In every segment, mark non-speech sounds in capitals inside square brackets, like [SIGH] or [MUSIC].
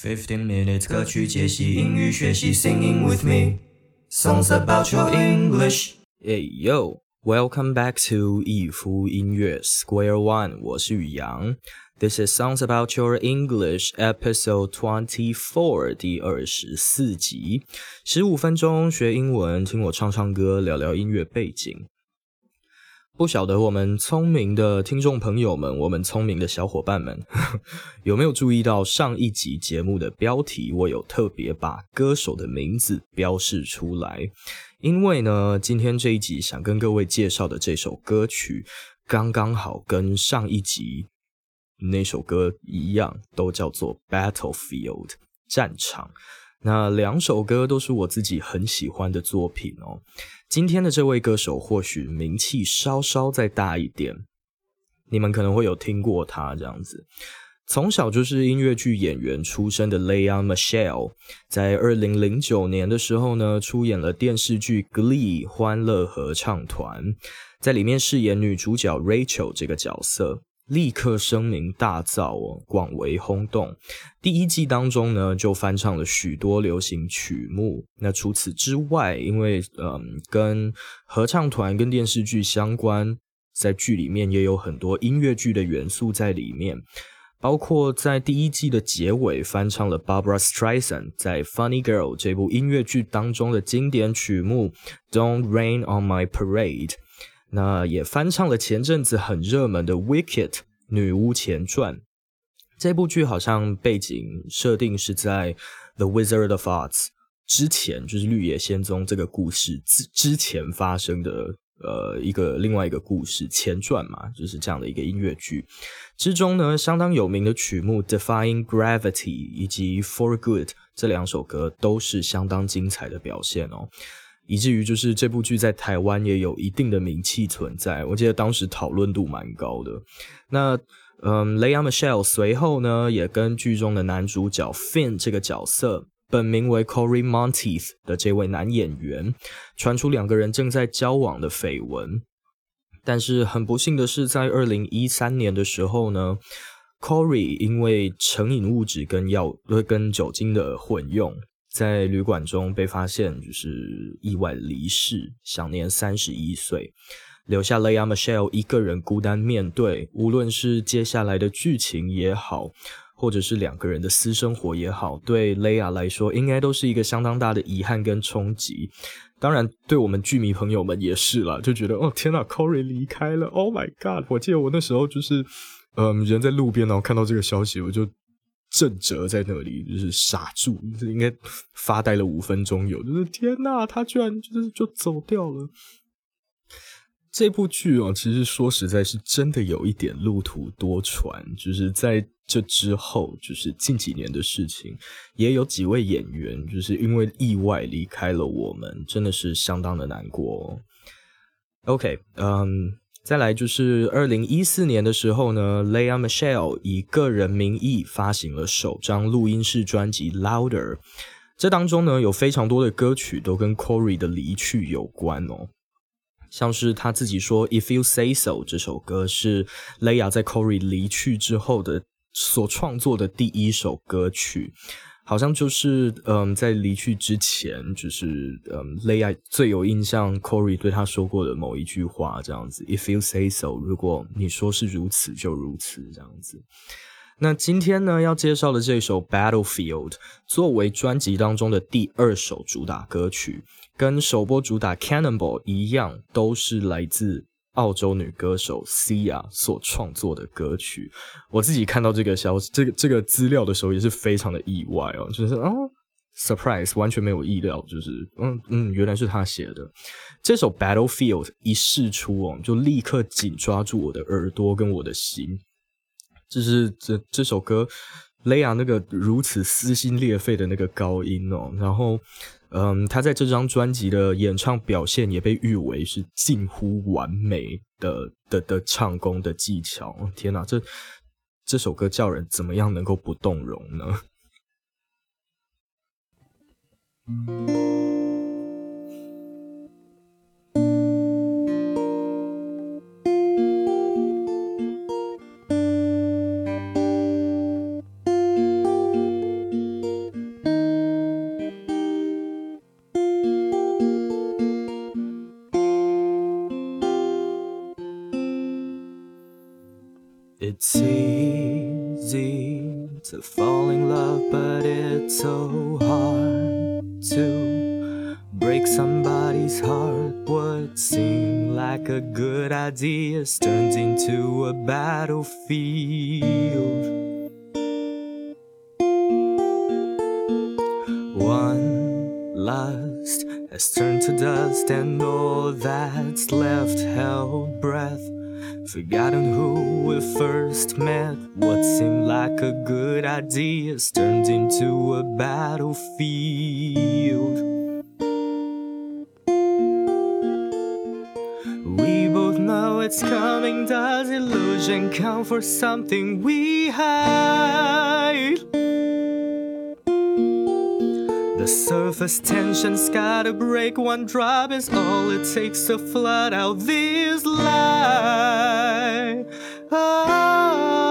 Fifteen minutes 歌曲解析英语学习，Singing with me songs about your English。Hey yo, welcome back to 一夫音乐 Square One，我是宇阳。This is Songs About Your English Episode Twenty Four 第二十四集，十五分钟学英文，听我唱唱歌，聊聊音乐背景。不晓得我们聪明的听众朋友们，我们聪明的小伙伴们，有没有注意到上一集节目的标题？我有特别把歌手的名字标示出来，因为呢，今天这一集想跟各位介绍的这首歌曲，刚刚好跟上一集那首歌一样，都叫做 Battlefield 战场。那两首歌都是我自己很喜欢的作品哦。今天的这位歌手或许名气稍稍再大一点，你们可能会有听过他这样子。从小就是音乐剧演员出身的 Leah Michelle，在二零零九年的时候呢，出演了电视剧《Glee》欢乐合唱团，在里面饰演女主角 Rachel 这个角色。立刻声名大噪哦，广为轰动。第一季当中呢，就翻唱了许多流行曲目。那除此之外，因为嗯，跟合唱团跟电视剧相关，在剧里面也有很多音乐剧的元素在里面。包括在第一季的结尾翻唱了 Barbara Streisand 在《Funny Girl》这部音乐剧当中的经典曲目《Don't Rain on My Parade》。那也翻唱了前阵子很热门的《Wicked》女巫前传，这部剧好像背景设定是在《The Wizard of Oz》之前，就是《绿野仙踪》这个故事之之前发生的呃一个另外一个故事前传嘛，就是这样的一个音乐剧之中呢，相当有名的曲目《Defying Gravity》以及《For Good》这两首歌都是相当精彩的表现哦。以至于就是这部剧在台湾也有一定的名气存在，我记得当时讨论度蛮高的。那嗯雷亚 Michelle 随后呢也跟剧中的男主角 Finn 这个角色，本名为 Corey Monteith 的这位男演员，传出两个人正在交往的绯闻。但是很不幸的是，在二零一三年的时候呢，Corey 因为成瘾物质跟药跟酒精的混用。在旅馆中被发现，就是意外离世，享年三十一岁，留下 Lea Michelle 一个人孤单面对，无论是接下来的剧情也好，或者是两个人的私生活也好，对 Lea 来说，应该都是一个相当大的遗憾跟冲击。当然，对我们剧迷朋友们也是了，就觉得哦天呐，Corey 离开了，Oh my God！我记得我那时候就是，嗯，人在路边，然后看到这个消息，我就。正折在那里，就是傻住，应该发呆了五分钟有，就是天呐，他居然就是就走掉了。这部剧哦，其实说实在，是真的有一点路途多舛。就是在这之后，就是近几年的事情，也有几位演员就是因为意外离开了我们，真的是相当的难过。OK，嗯。再来就是二零一四年的时候呢，Leah Michelle 以个人名义发行了首张录音室专辑《Louder》，这当中呢有非常多的歌曲都跟 Corey 的离去有关哦，像是他自己说《If You Say So》这首歌是 Leah 在 Corey 离去之后的所创作的第一首歌曲。好像就是嗯，在离去之前，就是嗯，雷亚最有印象，Corey 对他说过的某一句话，这样子，If you say so，如果你说是如此，就如此，这样子。那今天呢，要介绍的这首 Battlefield，作为专辑当中的第二首主打歌曲，跟首播主打 Cannonball 一样，都是来自。澳洲女歌手 Sia 所创作的歌曲，我自己看到这个消息、这个这个资料的时候，也是非常的意外哦，就是啊，surprise，完全没有意料，就是嗯嗯，原来是他写的。这首 Battlefield 一试出哦，就立刻紧抓住我的耳朵跟我的心，就是这这首歌。雷亚那个如此撕心裂肺的那个高音哦，然后，嗯，他在这张专辑的演唱表现也被誉为是近乎完美的的的唱功的技巧。天哪，这这首歌叫人怎么样能够不动容呢？[LAUGHS] It's easy to fall in love, but it's so hard to break somebody's heart. What seemed like a good idea turns into a battlefield. One lust has turned to dust, and all that's left held breath. Forgotten who we first met. What seemed like a good idea turned into a battlefield. We both know it's coming. Does illusion count for something we hide? Surface tension's gotta break. One drop is all it takes to flood out this lie. Oh,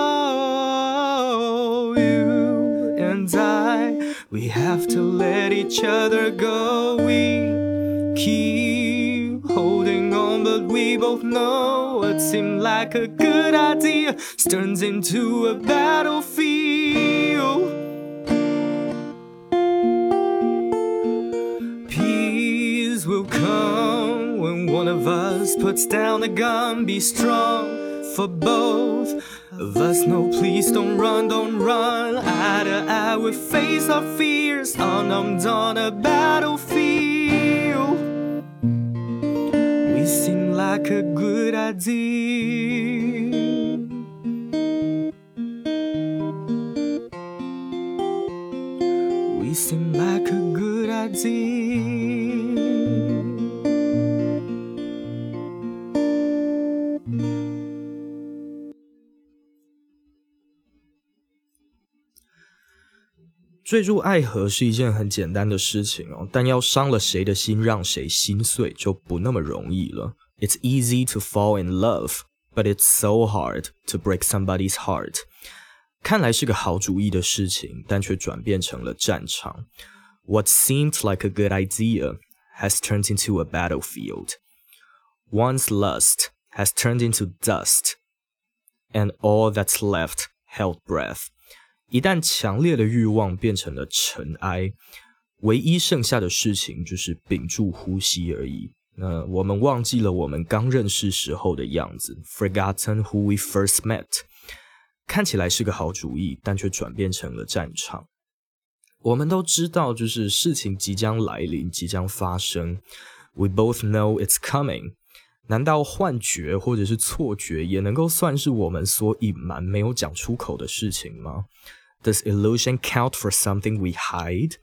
you and I, we have to let each other go. We keep holding on, but we both know what seemed like a good idea turns into a battlefield. Us puts down the gun. Be strong for both of us. No, please don't run, don't run. Eye to eye, we face our fears, unarmed on a battlefield. We seem like a good idea. We seem like a good idea. 坠入爱河是一件很简单的事情哦，但要伤了谁的心，让谁心碎就不那么容易了。It's easy to fall in love, but it's so hard to break somebody's heart. 看来是个好主意的事情，但却转变成了战场。What seemed like a good idea has turned into a battlefield. One's lust has turned into dust, and all that's left held breath. 一旦强烈的欲望变成了尘埃，唯一剩下的事情就是屏住呼吸而已。那我们忘记了我们刚认识时候的样子，forgotten who we first met。看起来是个好主意，但却转变成了战场。我们都知道，就是事情即将来临，即将发生。We both know it's coming。难道幻觉或者是错觉也能够算是我们所隐瞒、没有讲出口的事情吗 ？Does illusion count for something we hide？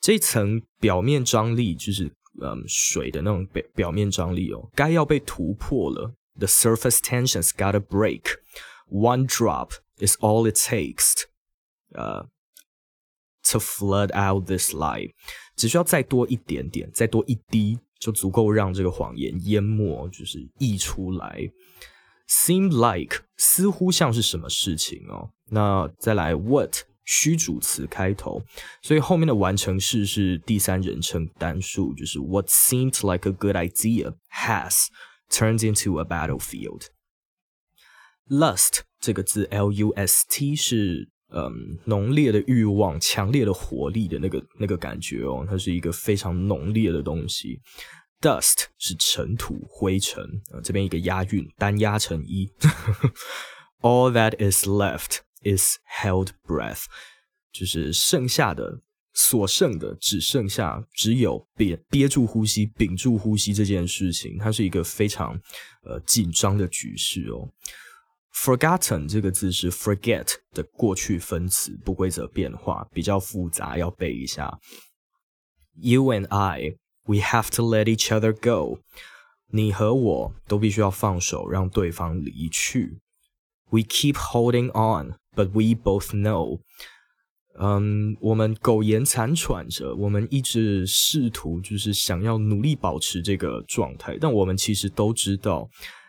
这层表面张力就是嗯水的那种表表面张力哦，该要被突破了。The surface tensions gotta break. One drop is all it takes. 呃、to flood out this lie，只需要再多一点点，再多一滴，就足够让这个谎言淹没，就是溢出来。 Seem like 似乎像是什么事情哦。那再来 what 虚主词开头，所以后面的完成式是第三人称单数，就是 What seemed like a good idea has turned into a battlefield. Lust 这个字 L U S T 是嗯浓烈的欲望、强烈的活力的那个那个感觉哦，它是一个非常浓烈的东西。Dust 是尘土、灰尘，呃，这边一个押韵，单押成一。[LAUGHS] All that is left is held breath，就是剩下的、所剩的，只剩下只有憋憋住呼吸、屏住呼吸这件事情，它是一个非常呃紧张的局势哦。Forgotten 这个字是 forget 的过去分词，不规则变化，比较复杂，要背一下。You and I, we have to let each other go。你和我都必须要放手，让对方离去。We keep holding on, but we both know。嗯，我们苟延残喘着，我们一直试图就是想要努力保持这个状态，但我们其实都知道。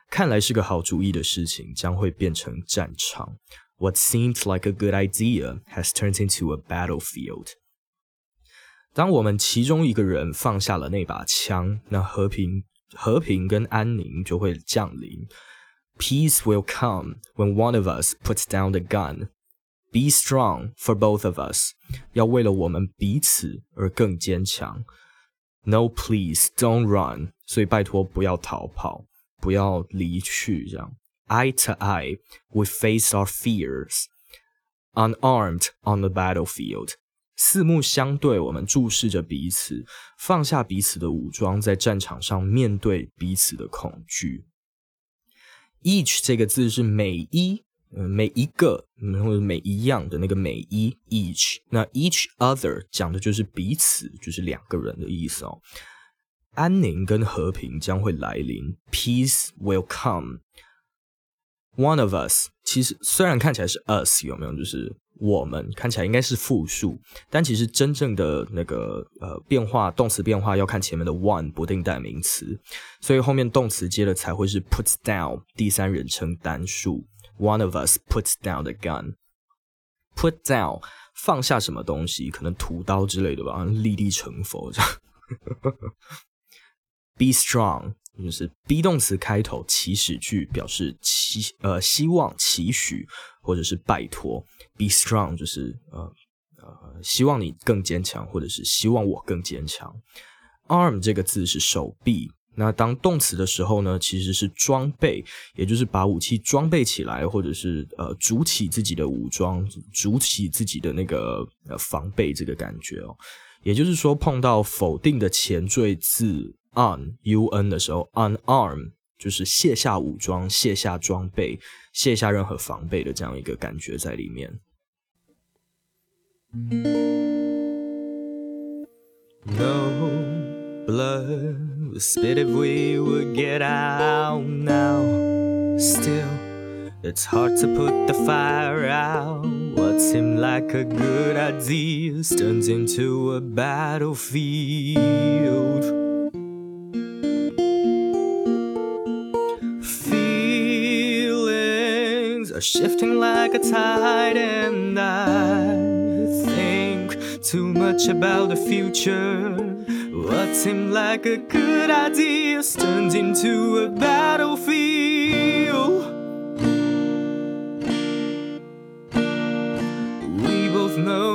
看来是个好主意的事情，将会变成战场。What seemed like a good idea has turned into a battlefield。 当我们其中一个人放下了那把枪，那和平、和平跟安宁就会降临。 Peace will come when one of us puts down the gun. Be strong for both of us. 要为了我们彼此而更坚强。No, please don't run. 所以拜托不要逃跑，不要离去。这样，eye to eye, we face our fears. Unarmed on the battlefield. 四目相对，我们注视着彼此，放下彼此的武装，在战场上面对彼此的恐惧。Each 这个字是每一，嗯，每一个，或者每一样的那个每一。Each 那 each other 讲的就是彼此，就是两个人的意思哦。安宁跟和平将会来临，Peace will come。One of us 其实虽然看起来是 us，有没有？就是我们看起来应该是复数，但其实真正的那个呃变化，动词变化要看前面的 one 不定代名词，所以后面动词接了才会是 puts down 第三人称单数。One of us puts down the gun。Put down 放下什么东西，可能屠刀之类的吧，立地成佛这样。Be strong 就是 be 动词开头祈使句，表示期呃希望、期许或者是拜托。Be strong 就是呃呃希望你更坚强，或者是希望我更坚强。Arm 这个字是手臂，那当动词的时候呢，其实是装备，也就是把武器装备起来，或者是呃筑起自己的武装，筑起自己的那个呃防备这个感觉哦。也就是说，碰到否定的前缀字。on u n 的时候，unarm 就是卸下武装、卸下装备、卸下任何防备的这样一个感觉在里面。No blood was spit if we would get out now. Still, it's hard to put the fire out. What seemed like a good idea turns into a battlefield. Feelings are shifting like a tide, and I think too much about the future. What seemed like a good idea turns into a battlefield.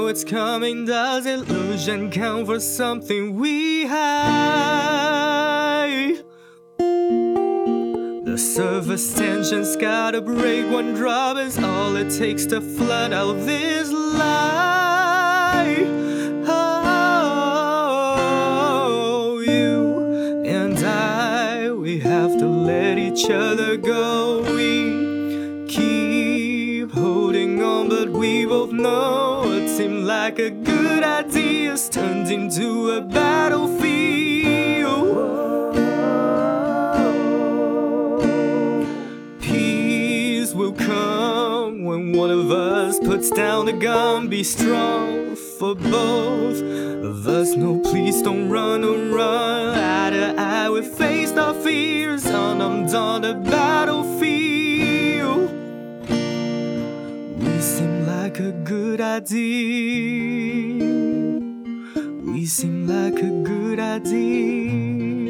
Know it's coming. Does illusion count for something we hide? The surface tension's gotta break. One drop is all it takes to flood out this lie. Oh, you and I, we have to let each other go. We keep holding on, but we both know like a good idea turned into a battlefield. Peace will come when one of us puts down the gun. Be strong for both of us. No, please don't run, don't run. Eye to eye, we faced our fears, unarmed on the battlefield. Like a good idea. We seem like a good idea. idea.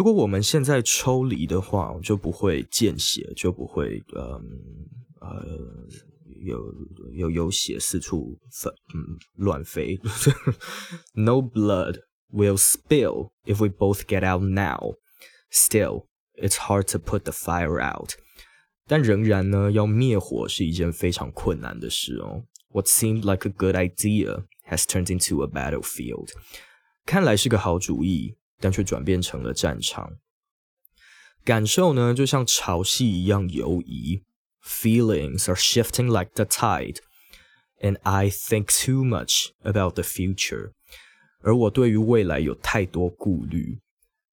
如果我们现在抽离的话，就不会见血，就不会呃呃有有有血四处飞嗯乱飞。no [LAUGHS] blood will spill if we both get out now. Still, it's hard to put the fire out. 但仍然呢，要灭火是一件非常困难的事哦。What seemed like a good idea has turned into a battlefield。看来是个好主意， 但却转变成了战场。感受呢，就像潮汐一样游移。Feelings are shifting like the tide, and I think too much about the future。而我对于未来有太多顾虑。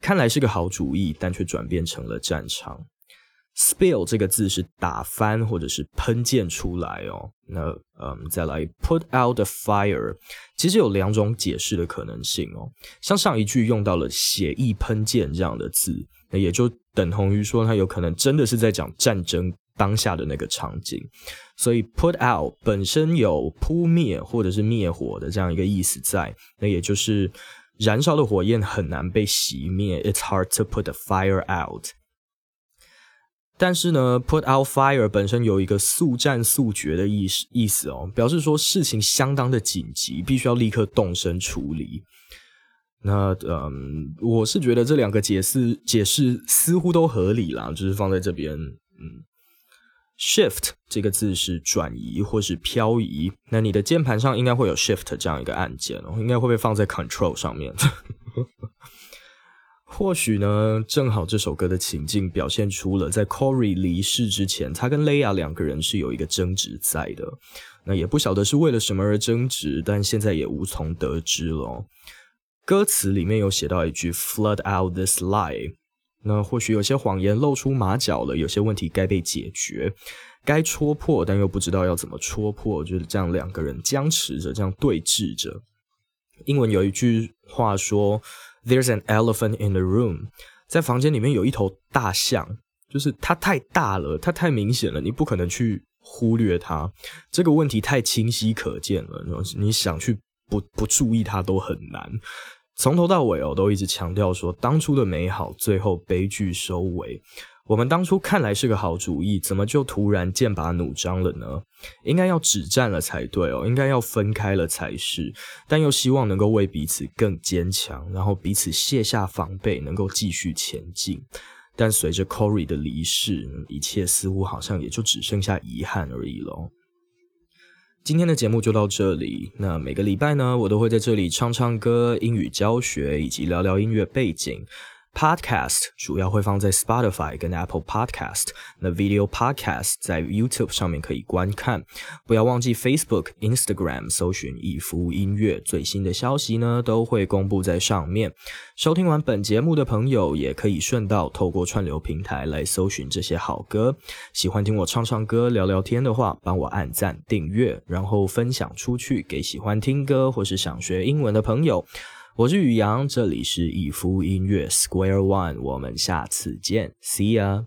看来是个好主意，但却转变成了战场。Spill 这个字是打翻或者是喷溅出来哦。那嗯，再来 put out the fire，其实有两种解释的可能性哦。像上一句用到了血液喷溅这样的字，那也就等同于说它有可能真的是在讲战争当下的那个场景。所以 put out 本身有扑灭或者是灭火的这样一个意思在，那也就是燃烧的火焰很难被熄灭，it's hard to put the fire out。但是呢，put out fire 本身有一个速战速决的意思意思哦，表示说事情相当的紧急，必须要立刻动身处理。那嗯，我是觉得这两个解释解释似乎都合理啦，就是放在这边。嗯，shift 这个字是转移或是漂移，那你的键盘上应该会有 shift 这样一个按键哦，应该会被放在 control 上面。或许呢，正好这首歌的情境表现出了在 Corey 离世之前，他跟 Leia 两个人是有一个争执在的。那也不晓得是为了什么而争执，但现在也无从得知了。歌词里面有写到一句 “flood out this lie”，那或许有些谎言露出马脚了，有些问题该被解决，该戳破，但又不知道要怎么戳破，就是这样两个人僵持着，这样对峙着。英文有一句话说。There's an elephant in the room，在房间里面有一头大象，就是它太大了，它太明显了，你不可能去忽略它。这个问题太清晰可见了，你想去不不注意它都很难。从头到尾哦，都一直强调说，当初的美好最后悲剧收尾。我们当初看来是个好主意，怎么就突然剑拔弩张了呢？应该要止战了才对哦，应该要分开了才是。但又希望能够为彼此更坚强，然后彼此卸下防备，能够继续前进。但随着 Corey 的离世，一切似乎好像也就只剩下遗憾而已喽。今天的节目就到这里。那每个礼拜呢，我都会在这里唱唱歌、英语教学以及聊聊音乐背景。Podcast 主要会放在 Spotify 跟 Apple Podcast，那 Video Podcast 在 YouTube 上面可以观看。不要忘记 Facebook、Instagram 搜寻以服音乐，最新的消息呢都会公布在上面。收听完本节目的朋友，也可以顺道透过串流平台来搜寻这些好歌。喜欢听我唱唱歌、聊聊天的话，帮我按赞、订阅，然后分享出去给喜欢听歌或是想学英文的朋友。我是宇阳，这里是逸夫音乐 Square One，我们下次见，See ya。